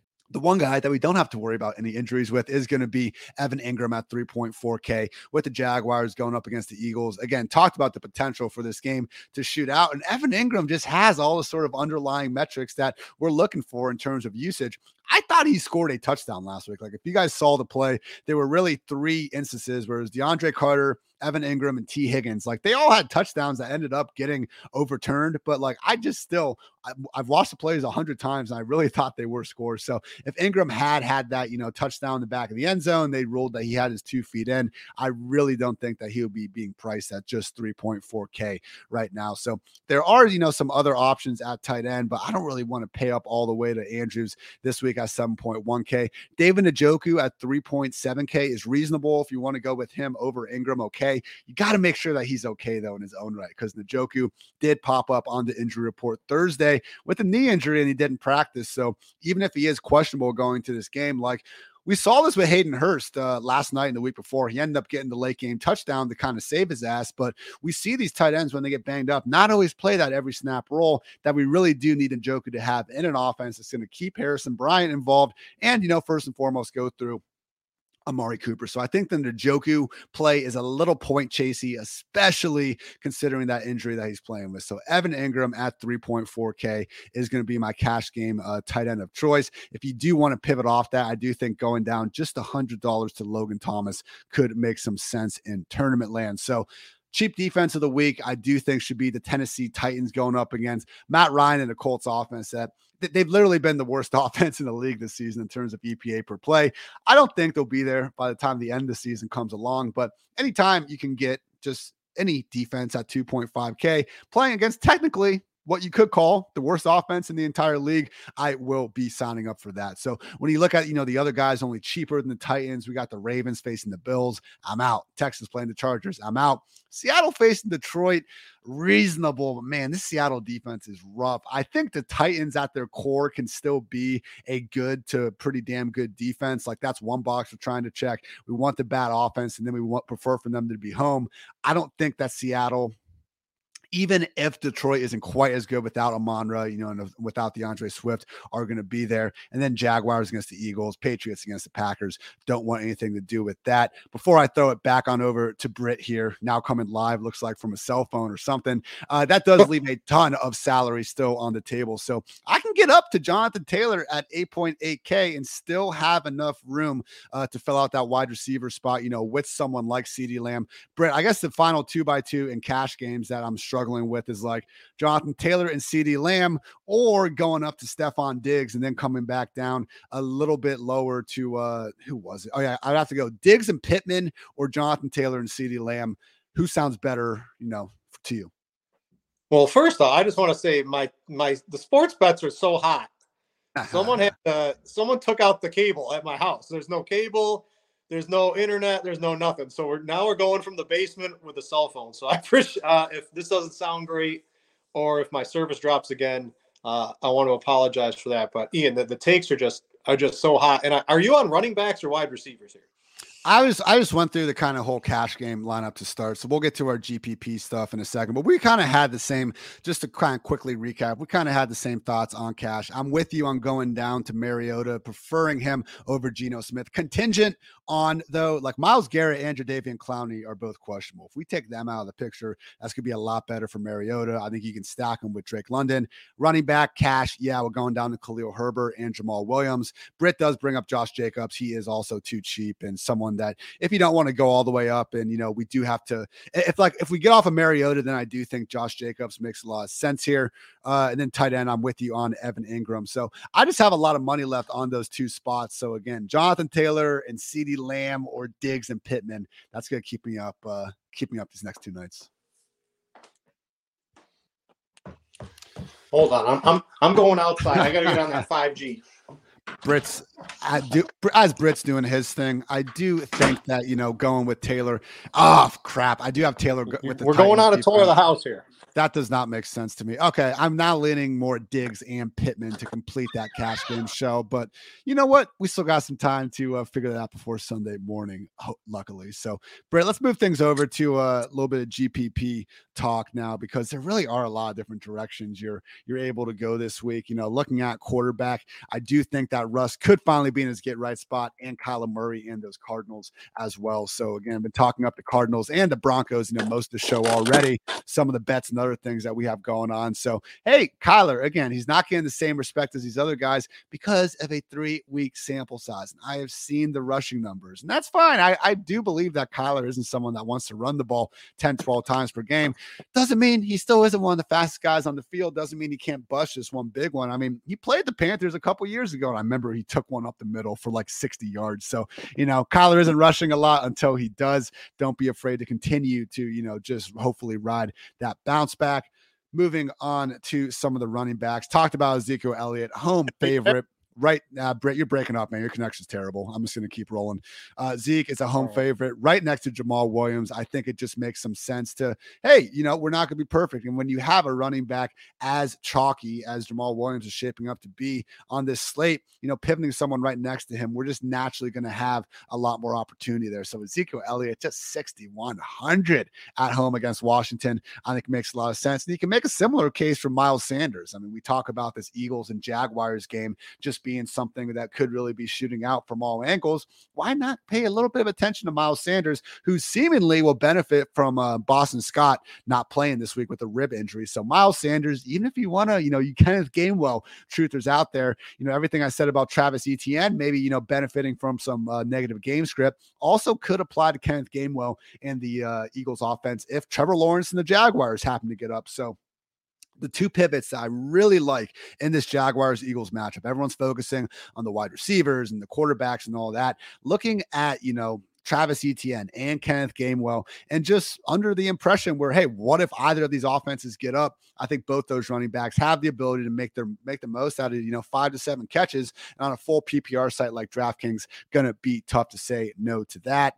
the one guy that we don't have to worry about any injuries with is going to be Evan Engram at 3.4K with the Jaguars going up against the Eagles. Again, talked about the potential for this game to shoot out. And Evan Engram just has all the sort of underlying metrics that we're looking for in terms of usage. I thought he scored a touchdown last week. Like if you guys saw the play, there were really three instances where it was DeAndre Carter, Evan Engram, and Tee Higgins. Like they all had touchdowns that ended up getting overturned. But like I just still, I, have watched the plays a hundred times and I really (laughs) thought they were scores. So if Engram had had that, you know, touchdown in the back of the end zone, they ruled that he had his two feet in. I really don't think that he would be being priced at just 3.4K right now. So there are, you know, some other options at tight end, but I don't really want to pay up all the way to Andrews this week at 7.1K. David Njoku at 3.7K is reasonable if you want to go with him over Engram. Okay. You got to make sure that he's okay, though, in his own right, because Njoku did pop up on the injury report Thursday with a knee injury and he didn't practice. So even if he is questionable going to this game, like we saw this with Hayden Hurst uh, last night and the week before. He ended up getting the late game touchdown to kind of save his ass. But we see these tight ends when they get banged up, not always play that every snap role that we really do need Njoku to have in an offense that's going to keep Harrison Bryant involved and, you know, first and foremost, go through Amari Cooper. So I think the Njoku play is a little point chasey, especially considering that injury that he's playing with. So Evan Engram at 3.4K is going to be my cash game uh, tight end of choice. If you do want to pivot off that, I do think going down just $100 to Logan Thomas could make some sense in tournament land. So cheap defense of the week, I do think should be the Tennessee Titans going up against Matt Ryan and the Colts offense that they've literally been the worst (laughs) offense in the league this season in terms of EPA per play. I don't think they'll be there by the time the end of the season comes along, but anytime you can get just any defense at 2.5K playing against technically what you could call the worst offense in the entire league, I will be signing up for that. So when you look at, you know, the other guys only cheaper than the Titans, we got the Ravens facing the Bills. I'm out. Texas playing the Chargers. I'm out. Seattle facing Detroit, reasonable. But man, this Seattle defense is rough. I think the Titans at their core can still be a good to pretty damn good defense. Like that's one box we're trying to check. We want the bad offense, and then we want prefer for them to be home. I don't think that Seattle even if Detroit isn't quite as good without Amon-Ra, you know, and without D'Andre Swift, are going to be there. And then Jaguars against the Eagles, Patriots against the Packers. Don't want anything to do with that. Before I throw it back on over to Brit here, now coming live, looks like from a cell phone or something. Uh, that does leave a ton of salary still on the table. So I can get up to Jonathan Taylor at 8.8K and still have enough room uh, to fill out that wide receiver spot, you know, with someone like CeeDee Lamb. Brit, I guess the final two by two in cash games that I'm struggling struggling with is like Jonathan Taylor and CeeDee Lamb, or going up to Stefon Diggs and then coming back down a little bit lower to uh who was it? Oh yeah, I'd have to go Diggs and Pittman or Jonathan Taylor and CeeDee Lamb. Who sounds better, you know, to you? Well, first off, I just want to say my my the sports bets are so hot. (laughs) Someone had uh, someone took out the cable at my house. There's no cable. There's no internet. There's no nothing. So we're now we're going from the basement with a cell phone. So I (laughs) appreciate uh, if this doesn't sound great, or if my service drops again, uh, I want to apologize for that. But Ian, the, the takes are just are just so hot. And I, are you on running backs or wide receivers here? I was I just went through the kind of whole cash game lineup to start. So we'll get to our GPP stuff in a second. But we kind of had the same, just to kind of quickly recap, we kind of had the same thoughts on cash. I'm with you on going down to Mariota, preferring him over Geno Smith. Contingent on though, like Myles Garrett and Jadeveon Clowney are both questionable. If we take them out of the picture, that's gonna be a lot better for Mariota. I think you can stack him with Drake London. Running back, cash, yeah, we're going down to Khalil Herbert and Jamaal Williams. Brit does bring up Josh Jacobs. He is also too cheap and someone someone that if you don't want to go all the way up, and you know, we do have to if like if we get off of Mariota, then I do think Josh Jacobs makes a lot of sense here. Uh, and then tight end, I'm with you on Evan Engram. So I just have a lot of money left on those two spots. So again, Jonathan Taylor and CeeDee Lamb or Diggs and Pittman. That's gonna keep me up, uh, keep me up these next two nights. Hold on, I'm I'm, I'm going outside. I gotta get on that 5G. Brit's I do as Brit's doing his thing. I do think that you know going with Taylor. Oh crap! I do have Taylor with the. We're Titans going on a tour of the house here. That does not make sense to me. Okay, I'm now leaning more Diggs and Pittman to complete that cash game show. But you know what? We still got some time to uh, figure that out before Sunday morning, luckily. So, Brit, let's move things over to uh, a little bit of GPP talk now because there really are a lot of different directions you're you're able to go this week. You know, looking at quarterback, I do think that Russ could finally be in his get right spot, and Kyler Murray and those Cardinals as well. So again, I've been talking up the Cardinals and the Broncos. You know, most of the show already. Some of the bets and other things that we have going on. So, hey, Kyler, again, he's not getting the same respect as these other guys because of a three week sample size. And I have seen the rushing numbers, and that's fine. I, I do believe that Kyler isn't someone that wants to run the ball 10, 12 times per game. Doesn't mean he still isn't one of the fastest guys on the field. Doesn't mean he can't bust this one big one. I mean, he played the Panthers a couple years ago, and I remember he took one up the middle for like 60 yards. So, you know, Kyler isn't rushing a lot until he does. Don't be afraid to continue to, you know, just hopefully ride that bounce back. Moving on to some of the running backs. Talked about Ezekiel Elliott, home (laughs) favorite right now, Brit, you're breaking up, man. Your connection's terrible. I'm just going to keep rolling. Uh, Zeke is a home favorite right next to Jamaal Williams. I think it just makes some sense to, hey, you know, we're not going to be perfect. And when you have a running back as chalky as Jamaal Williams is shaping up to be on this slate, you know, pivoting someone right next to him, we're just naturally going to have a lot more opportunity there. So Ezekiel Elliott, just 6,100 at home against Washington, I think makes a lot of sense. And you can make a similar case for Miles Sanders. I mean, we talk about this Eagles and Jaguars game just being something that could really be shooting out from all angles, why not pay a little bit of attention to Miles Sanders, who seemingly will benefit from uh, Boston Scott not playing this week with a rib injury? So Miles Sanders, even if you want to, you know, you Kenneth Gainwell truthers out there, you know, everything I said about Travis Etienne, maybe, you know, benefiting from some uh, negative game script, also could apply to Kenneth Gainwell and the uh, Eagles offense if Trevor Lawrence and the Jaguars happen to get up. So the two pivots that I really like in this Jaguars Eagles matchup. Everyone's focusing on the wide receivers and the quarterbacks and all that. Looking at, you know, Travis Etienne and Kenneth Gainwell, and just under the impression where, hey, what if either of these offenses get up? I think both those running backs have the ability to make their make the most out of you know five to seven catches and on a full PPR site like DraftKings. Gonna be tough to say no to that.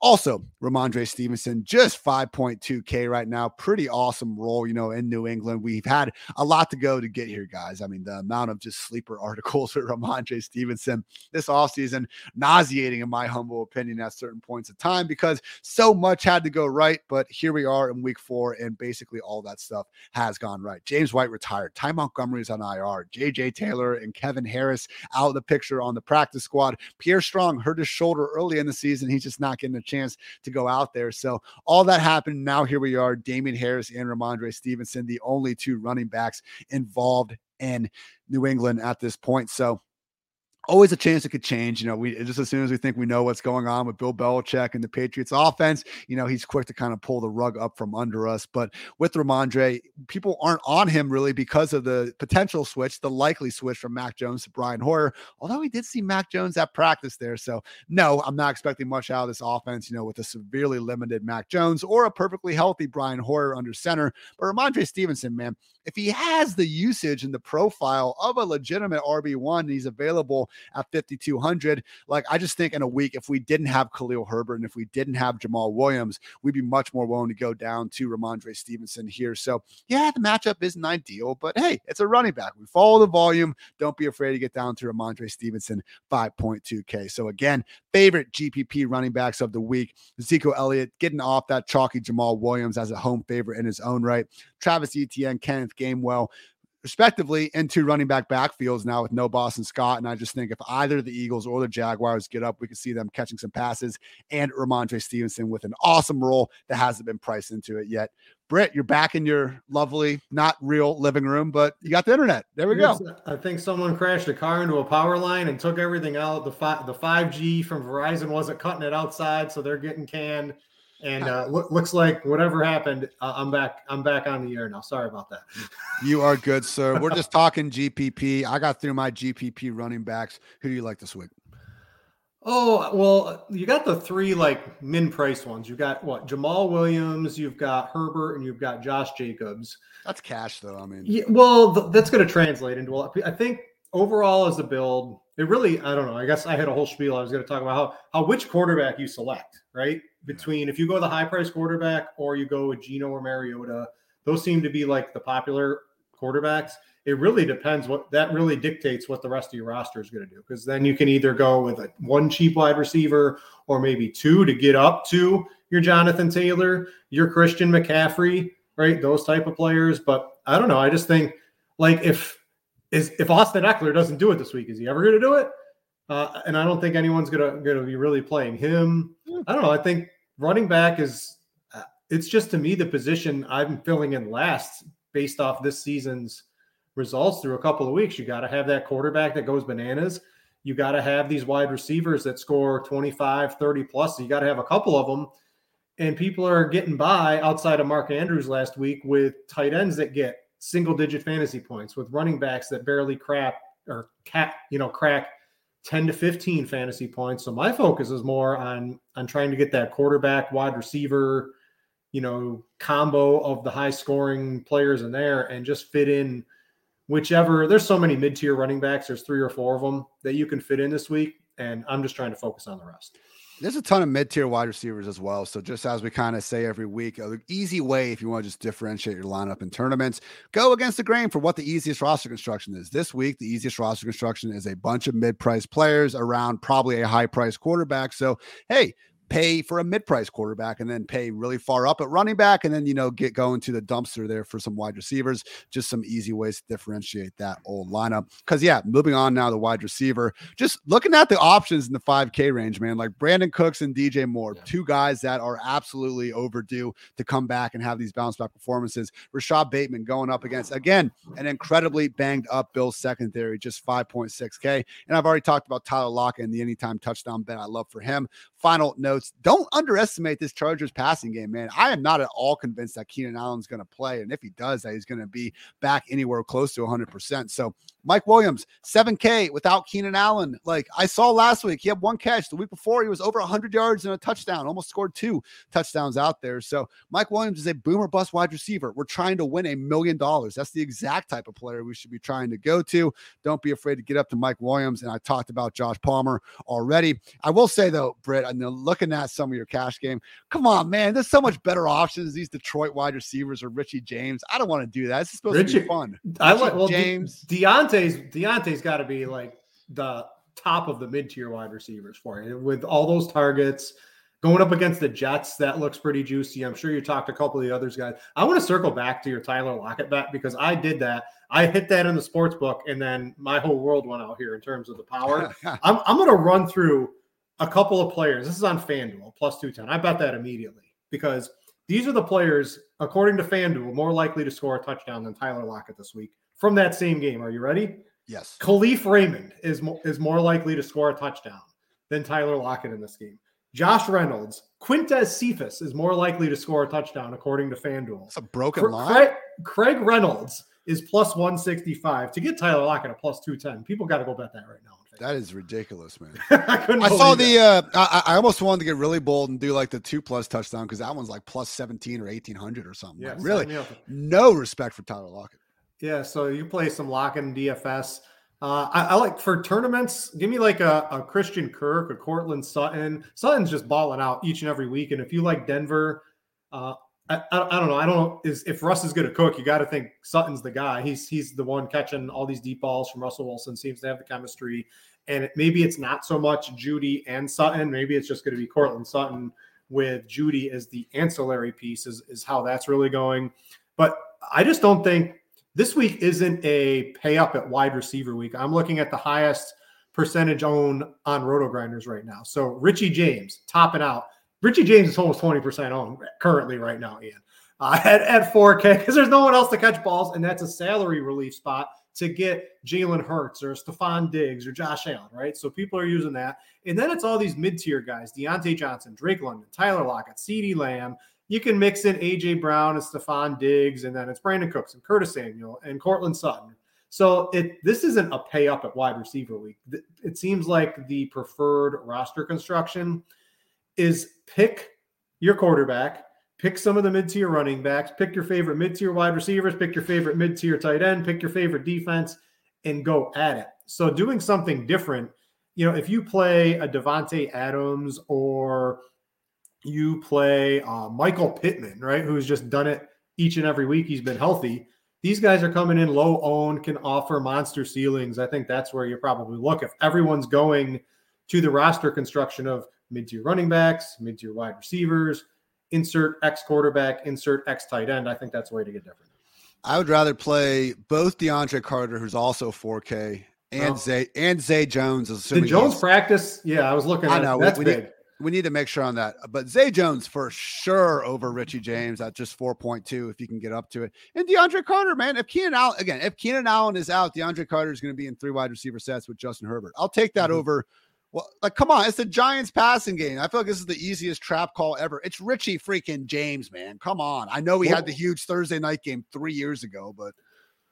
Also, Rhamondre Stevenson, just 5.2K right now. Pretty awesome role, you know, in New England. We've had a lot to go to get here, guys. I mean, the amount of just sleeper (laughs) articles with Rhamondre Stevenson this offseason, nauseating in my humble opinion at certain points of time because so much had to go right. But here we are in week four, and basically all that stuff has gone right. James White retired. Ty Montgomery is on IR. JJ Taylor and Kevin Harris out of the picture on the practice squad. Pierre Strong hurt his shoulder early in the season. He's just not getting a chance to go out there. So all that happened. Now here we are, Damien Harris and Rhamondre Stevenson, the only two running backs involved in New England at this point. So always a chance it could change. You know, we just as soon as we think we know what's going on with Bill Belichick and the Patriots offense, you know, he's quick to kind of pull the rug up from under us. But with Rhamondre, people aren't on him really because of the potential switch, the likely switch from Mac Jones to Brian Hoyer. Although we did see Mac Jones at practice there. So no, I'm not expecting much out of this offense, you know, with a severely limited Mac Jones or a perfectly healthy Brian Hoyer under center. But Rhamondre Stevenson, man, if he has the usage and the profile of a legitimate RB1, and he's available at 5,200. Like, I just think in a week, if we didn't have Khalil Herbert and if we didn't have Jamaal Williams, we'd be much more willing to go down to Rhamondre Stevenson here. So, yeah, the matchup isn't ideal, but hey, it's a running back. We follow the volume. Don't be afraid to get down to Rhamondre Stevenson, 5.2K. So, again, favorite GPP running backs of the week Ezekiel Elliott getting off that chalky Jamaal Williams as a home favorite in his own right. Travis Etienne, Kenneth Gainwell, respectively, into running back backfields now with no Boston Scott. And I just think if either the Eagles or the Jaguars get up, we could see them catching some passes and Rhamondre Stevenson with an awesome role that hasn't been priced into it yet. Brit, you're back in your lovely, not real living room, but you got the internet. There we go. I think someone crashed a car into a power line and took everything out. The five, the 5G from Verizon wasn't cutting it outside, so they're getting canned. And uh, look, looks like whatever happened, uh, I'm back. I'm back on the air now. Sorry about that. You are good, sir. (laughs) We're just talking GPP. I got through my GPP running backs. Who do you like this week? Oh well, you got the three like min price ones. You got what Jamaal Williams, you've got Herbert, and you've got Josh Jacobs. That's cash, though. I mean, yeah, well, th- that's going to translate into. I think overall as a build, it really. I don't know. I guess I had a whole spiel. I was going to talk about how how which quarterback you select, right? Between if you go the high price quarterback or you go with Geno or Mariota, those seem to be like the popular quarterbacks. It really depends what that really dictates what the rest of your roster is going to do. Because then you can either go with a one cheap wide receiver or maybe two to get up to your Jonathan Taylor, your Christian McCaffrey, right? Those type of players. But I don't know. I just think like if is if Austin Ekeler doesn't do it this week, is he ever going to do it? Uh, and I don't think anyone's gonna gonna be really playing him. Hmm. I don't know. I think running back is uh, it's just to me the position I'm filling in last based off this season's results through a couple of weeks. You got to have that quarterback that goes bananas. You got to have these wide receivers that score 25, 30 plus. you got to have a couple of them. And people are getting by outside of Mark Andrews last week with tight ends that get single digit fantasy points, with running backs that barely crap or cat, you know, crack 10 to 15 fantasy points. So my focus is more on on trying to get that quarterback, wide receiver, you know, combo of the high scoring players in there and just fit in whichever. There's so many mid-tier running backs, there's three or four of them that you can fit in this week and I'm just trying to focus on the rest. There's a ton of mid-tier wide receivers as well. So just as we kind of say every week, an easy way if you want to just differentiate your lineup in tournaments, go against the grain for what the easiest roster construction is. This week, the easiest roster construction is a bunch of mid-price players around probably a high-price quarterback. So hey, pay for a mid-price quarterback and then pay really far up at running back and then you know get going to the dumpster there for some wide receivers. Just some easy ways to differentiate that old lineup. Because yeah moving on now the wide receiver just looking at the options in the 5k range man like brandin cooks and dj moore yeah. two guys that are absolutely overdue to come back and have these bounce back performances. Rashod bateman going up against again an incredibly banged up bill secondary just 5.6k and i've already talked about tyler lockett and the anytime touchdown bet i love for him. Final notes. Don't underestimate this Chargers passing game, man. I am not at all convinced that Keenan Allen's going to play. And if he does, that he's going to be back anywhere close to 100%. So, Mike Williams, 7K without Keenan Allen. Like I saw last week, he had one catch. The week before, he was over 100 yards and a touchdown, almost scored two touchdowns out there. So, Mike Williams is a boomer bust wide receiver. We're trying to win a million dollars. That's the exact type of player we should be trying to go to. Don't be afraid to get up to Mike Williams. And I talked about Josh Palmer already. I will say, though, Brit, and looking at some of your cash game, come on, man, there's so much better options. These Detroit wide receivers or Richie James. I don't want to do that. It's supposed Richie, to be fun. I like well, James De- Diontae's Diontae's got to be like the top of the mid tier wide receivers for you with all those targets. Going up against the Jets, that looks pretty juicy. I'm sure you talked to a couple of the others guys. I want to circle back to your Tyler Lockett bet because I did that. I hit that in the sports book, and then my whole world went out here in terms of the power. (laughs) I'm, I'm going to run through a couple of players. This is on FanDuel plus 210. I bet that immediately because these are the players, according to FanDuel, more likely to score a touchdown than Tyler Lockett this week from that same game. Are you ready? Yes. Kalif Raymond is, mo- is more likely to score a touchdown than Tyler Lockett in this game. Josh Reynolds, Quintez Cephus is more likely to score a touchdown according to FanDuel. It's a broken Craig, line. Craig, Craig Reynolds is plus 165. To get Tyler Lockett a plus 210, people got to go bet that right now. That is ridiculous, man. (laughs) I, I saw the. Uh, I, I, almost wanted to get really bold and do like the two plus touchdown because that one's like plus seventeen or eighteen hundred or something. Yeah, like, really, no respect for Tyler Lockett. Yeah, so you play some lock and DFS. Uh, I, I, like for tournaments. Give me like a, a Christian Kirk, a Courtland Sutton. Sutton's just balling out each and every week. And if you like Denver, uh, I, I, don't know. I don't know. Is if Russ is going to cook, you got to think Sutton's the guy. He's he's the one catching all these deep balls from Russell Wilson. Seems to have the chemistry. And it, maybe it's not so much Jeudy and Sutton. Maybe it's just going to be Courtland Sutton with Jeudy as the ancillary piece. Is is how that's really going. But I just don't think this week isn't a pay up at wide receiver week. I'm looking at the highest percentage own on RotoGrinders right now. So Richie James topping out Richie James is almost 20% owned currently right now, Ian, uh, (laughs) at, at 4K because there's no one else to catch balls, and that's a salary relief spot to get Jalen Hurts or Stefon Diggs or Josh Allen, right? So people are using that. And then it's all these mid tier guys Diontae Johnson, Drake London, Tyler Lockett, CeeDee Lamb. You can mix in AJ Brown and Stefon Diggs, and then it's Brandin Cooks and Curtis Samuel and Courtland Sutton. So it this isn't a pay up at wide receiver week. It seems like the preferred roster construction is pick your quarterback, pick some of the mid tier running backs, pick your favorite mid tier wide receivers, pick your favorite mid tier tight end, pick your favorite defense, and go at it. So doing something different, you know, if you play a Davante Adams or you play uh, Michael Pittman, right, who's just done it each and every week, he's been healthy. These guys are coming in low owned, can offer monster ceilings. I think that's where you probably look. If everyone's going to the roster construction of mid tier running backs, mid tier wide receivers, insert X quarterback, insert X tight end. I think that's the way to get different. I would rather play both DeAndre Carter, who's also 4K, and oh. Zay and Zay Jones. Did Jones practice? Yeah, I was looking. I know that's we, big. Need, we need to make sure on that. But Zay Jones for sure over Richie James at just 4.2 if you can get up to it. And DeAndre Carter, man, if Keenan Allen again, if Keenan Allen is out, DeAndre Carter is going to be in three wide receiver sets with Justin Herbert. I'll take that mm-hmm. over well, like, come on, it's the Giants passing game. I feel like this is the easiest trap call ever. It's Richie freaking James, man. Come on. I know we had the huge Thursday night game three years ago, but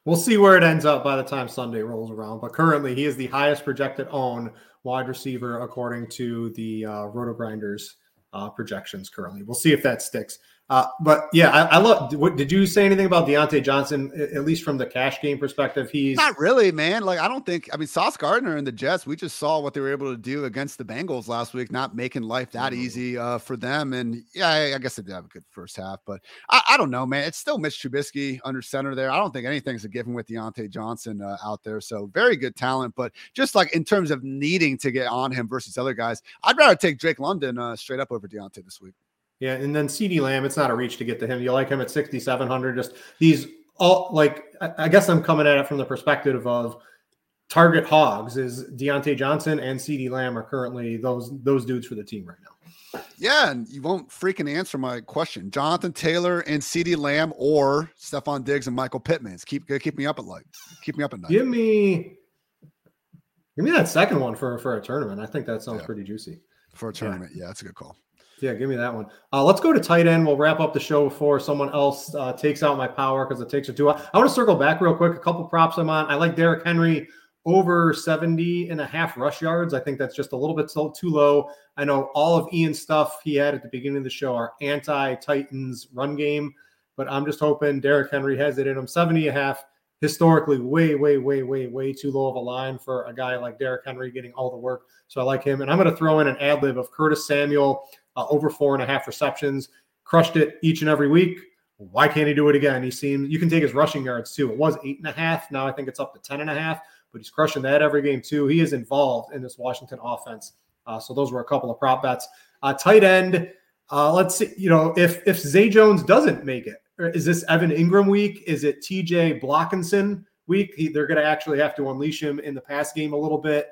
we'll see where it ends up by the time Sunday rolls around. But currently, he is the highest projected own wide receiver according to the uh, RotoGrinders uh, projections. Currently, we'll see if that sticks. Uh, but yeah, I, I love. What, did you say anything about Diontae Johnson? At least from the cash game perspective, he's not really, man. Like I don't think. I mean, Sauce Gardner and the Jets. We just saw what they were able to do against the Bengals last week, not making life that mm-hmm. easy uh, for them. And yeah, I, I, guess they did have a good first half, but I, I, don't know, man. It's still Mitch Trubisky under center there. I don't think anything's a given with Diontae Johnson uh, out there. So very good talent, but just like in terms of needing to get on him versus other guys, I'd rather take Drake London uh, straight up over Diontae this week. Yeah, and then CeeDee Lamb, it's not a reach to get to him. You like him at 6,700. Just these all like, I guess I'm coming at it from the perspective of target hogs is Diontae Johnson and CeeDee Lamb are currently those those dudes for the team right now. Yeah, and you won't freaking answer my question. Jonathan Taylor and CeeDee Lamb or Stefon Diggs and Michael Pittman. Keep keep me up at like keep me up at night. Give me give me that second one for for a tournament. I think that sounds yeah. pretty juicy. For a tournament, yeah, yeah that's a good call. Yeah, give me that one. Uh, let's go to tight end. We'll wrap up the show before someone else uh, takes out my power because it takes a two. I want to circle back real quick. A couple props I'm on. I like Derrick Henry over 70 and a half rush yards. I think that's just a little bit too low. I know all of Ian's stuff he had at the beginning of the show are anti Titans run game, but I'm just hoping Derrick Henry has it in him. 70 and a half, historically, way, way, way, way, way too low of a line for a guy like Derrick Henry getting all the work. So I like him. And I'm going to throw in an ad lib of Curtis Samuel uh, over four and a half receptions, crushed it each and every week. Why can't he do it again? He seems you can take his rushing yards too. It was eight and a half. Now I think it's up to ten and a half, but he's crushing that every game too. He is involved in this Washington offense. Uh, so those were a couple of prop bets. Uh, tight end. Uh, let's see. You know, if if Zay Jones doesn't make it, is this Evan Engram week? Is it T.J. Hockenson week? He, they're going to actually have to unleash him in the pass game a little bit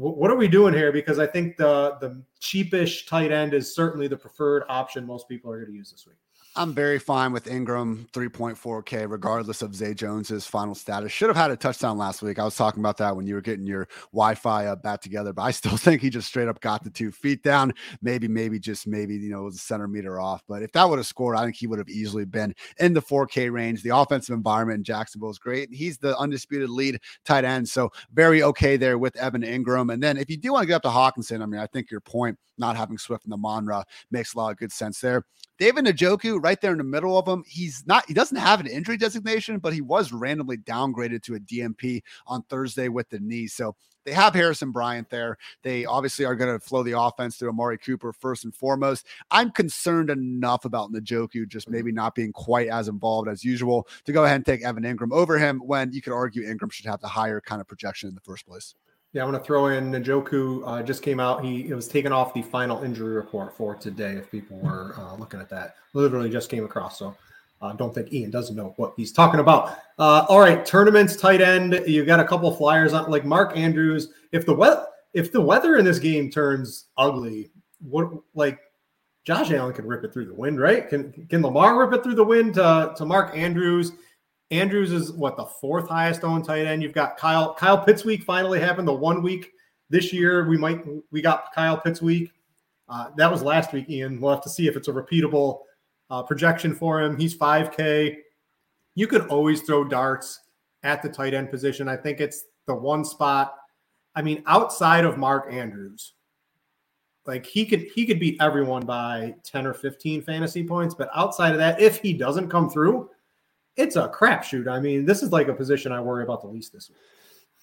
what are we doing here? Because I think the the cheapish tight end is certainly the preferred option most people are going to use this week. I'm very fine with Engram 3.4K, regardless of Zay Jones's final status. Should have had a touchdown last week. I was talking about that when you were getting your Wi-Fi back together, but I still (laughs) think he just straight up got the two feet down. Maybe, maybe just maybe you know it was a centimeter off. But if that would have scored, I think he would have easily been in the 4K range. The offensive environment in Jacksonville is great. He's the undisputed lead tight end, so very okay there with Evan Engram. And then if you do want to get up to Hockenson, I mean, I think your point not having Swift and the Monra makes a lot of good sense there. David Njoku, right there in the middle of him. he's not, he doesn't have an injury designation, but he was randomly downgraded to a DNP on Thursday with the knee. So they have Harrison Bryant there. They obviously are going to flow the offense through Amari Cooper first and foremost. I'm concerned enough about Njoku just mm-hmm. maybe not being quite as involved as usual to go ahead and take Evan Engram over him when you could argue Engram should have the higher kind of projection in the first place. Yeah, I'm going to throw in Njoku. Uh, just came out. He it was taken off the final injury report for today. If people were uh, looking at that, literally just came across. So I uh, don't think Ian doesn't know what he's talking about. Uh, all right, tournaments, tight end. You got a couple flyers on, like Mark Andrews. If the weather if the weather in this game turns ugly, what like Josh Allen can rip it through the wind, right? Can can Lamar rip it through the wind to, to Mark Andrews? Andrews is what the fourth highest owned tight end. You've got Kyle Kyle Pitts week finally happened the one week this year. We might we got Kyle Pitts week. Uh, that was last week, Ian. We'll have to see if it's a repeatable uh, projection for him. He's 5K. You could always throw darts at the tight end position. I think it's the one spot. I mean, outside of Mark Andrews, like he could he could beat everyone by 10 or 15 fantasy points. But outside of that, if he doesn't come through, it's a crapshoot. I mean, this is like a position I worry about the least this week.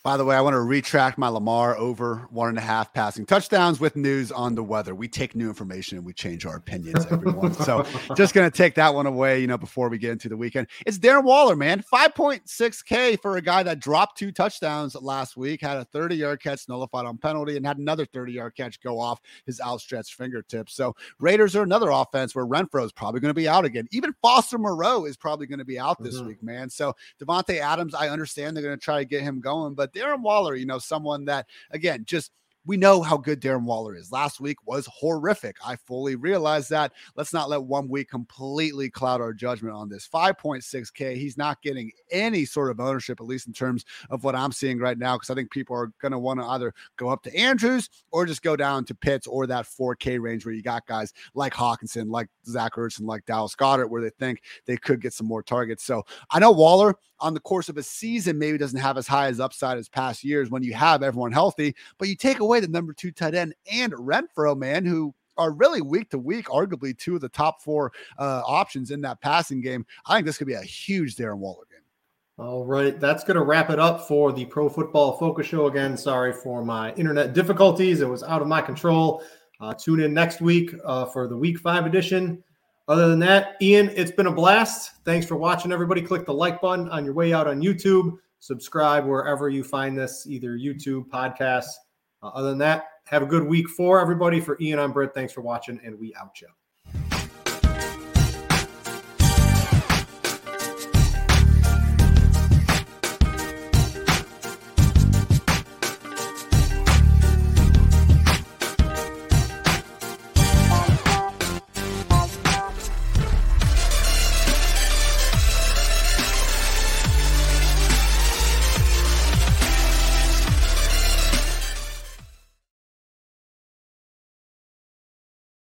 By the way, I want to retract my Lamar over one and a half passing touchdowns with news on the weather. We take new information and we change our opinions, everyone. so (laughs) just going to take that one away, you know, before we get into the weekend. It's Darren Waller, man. 5.6K for a guy that dropped two touchdowns last week, had a 30 yard catch nullified on penalty, and had another 30 yard catch go off his outstretched fingertips. So Raiders are another offense where Renfrow is probably going to be out again. Even Foster Moreau is probably going to be out this mm-hmm. week, man. So Davante Adams, I understand they're going to try to get him going, but Darren Waller, you know, someone that, again, just we know how good Darren Waller is. Last week was horrific. I fully realize that. Let's not let one week completely cloud our judgment on this. 5.6K. He's not getting any sort of ownership, at least in terms of what I'm seeing right now, because I think people are going to want to either go up to Andrews or just go down to Pitts or that 4K range where you got guys like Hockenson, like Zach Ertz, and like Dallas Goedert, where they think they could get some more targets. So I know Waller on the course of a season maybe doesn't have as high as upside as past years when you have everyone healthy, but you take away the number two tight end and Renfrow, man, who are really week to week, arguably two of the top four uh, options in that passing game. I think this could be a huge Darren Waller game. All right, that's going to wrap it up for the Pro Football Focus Show. Again, sorry for my internet difficulties; it was out of my control. Uh, tune in next week uh, for the Week Five edition. Other than that, Ian, it's been a blast. Thanks for watching, everybody. Click the like button on your way out on YouTube. Subscribe wherever you find this, either YouTube, podcasts. Uh, other than that, have a good week for everybody. For Ian, I'm Brit. Thanks for watching, and we out you.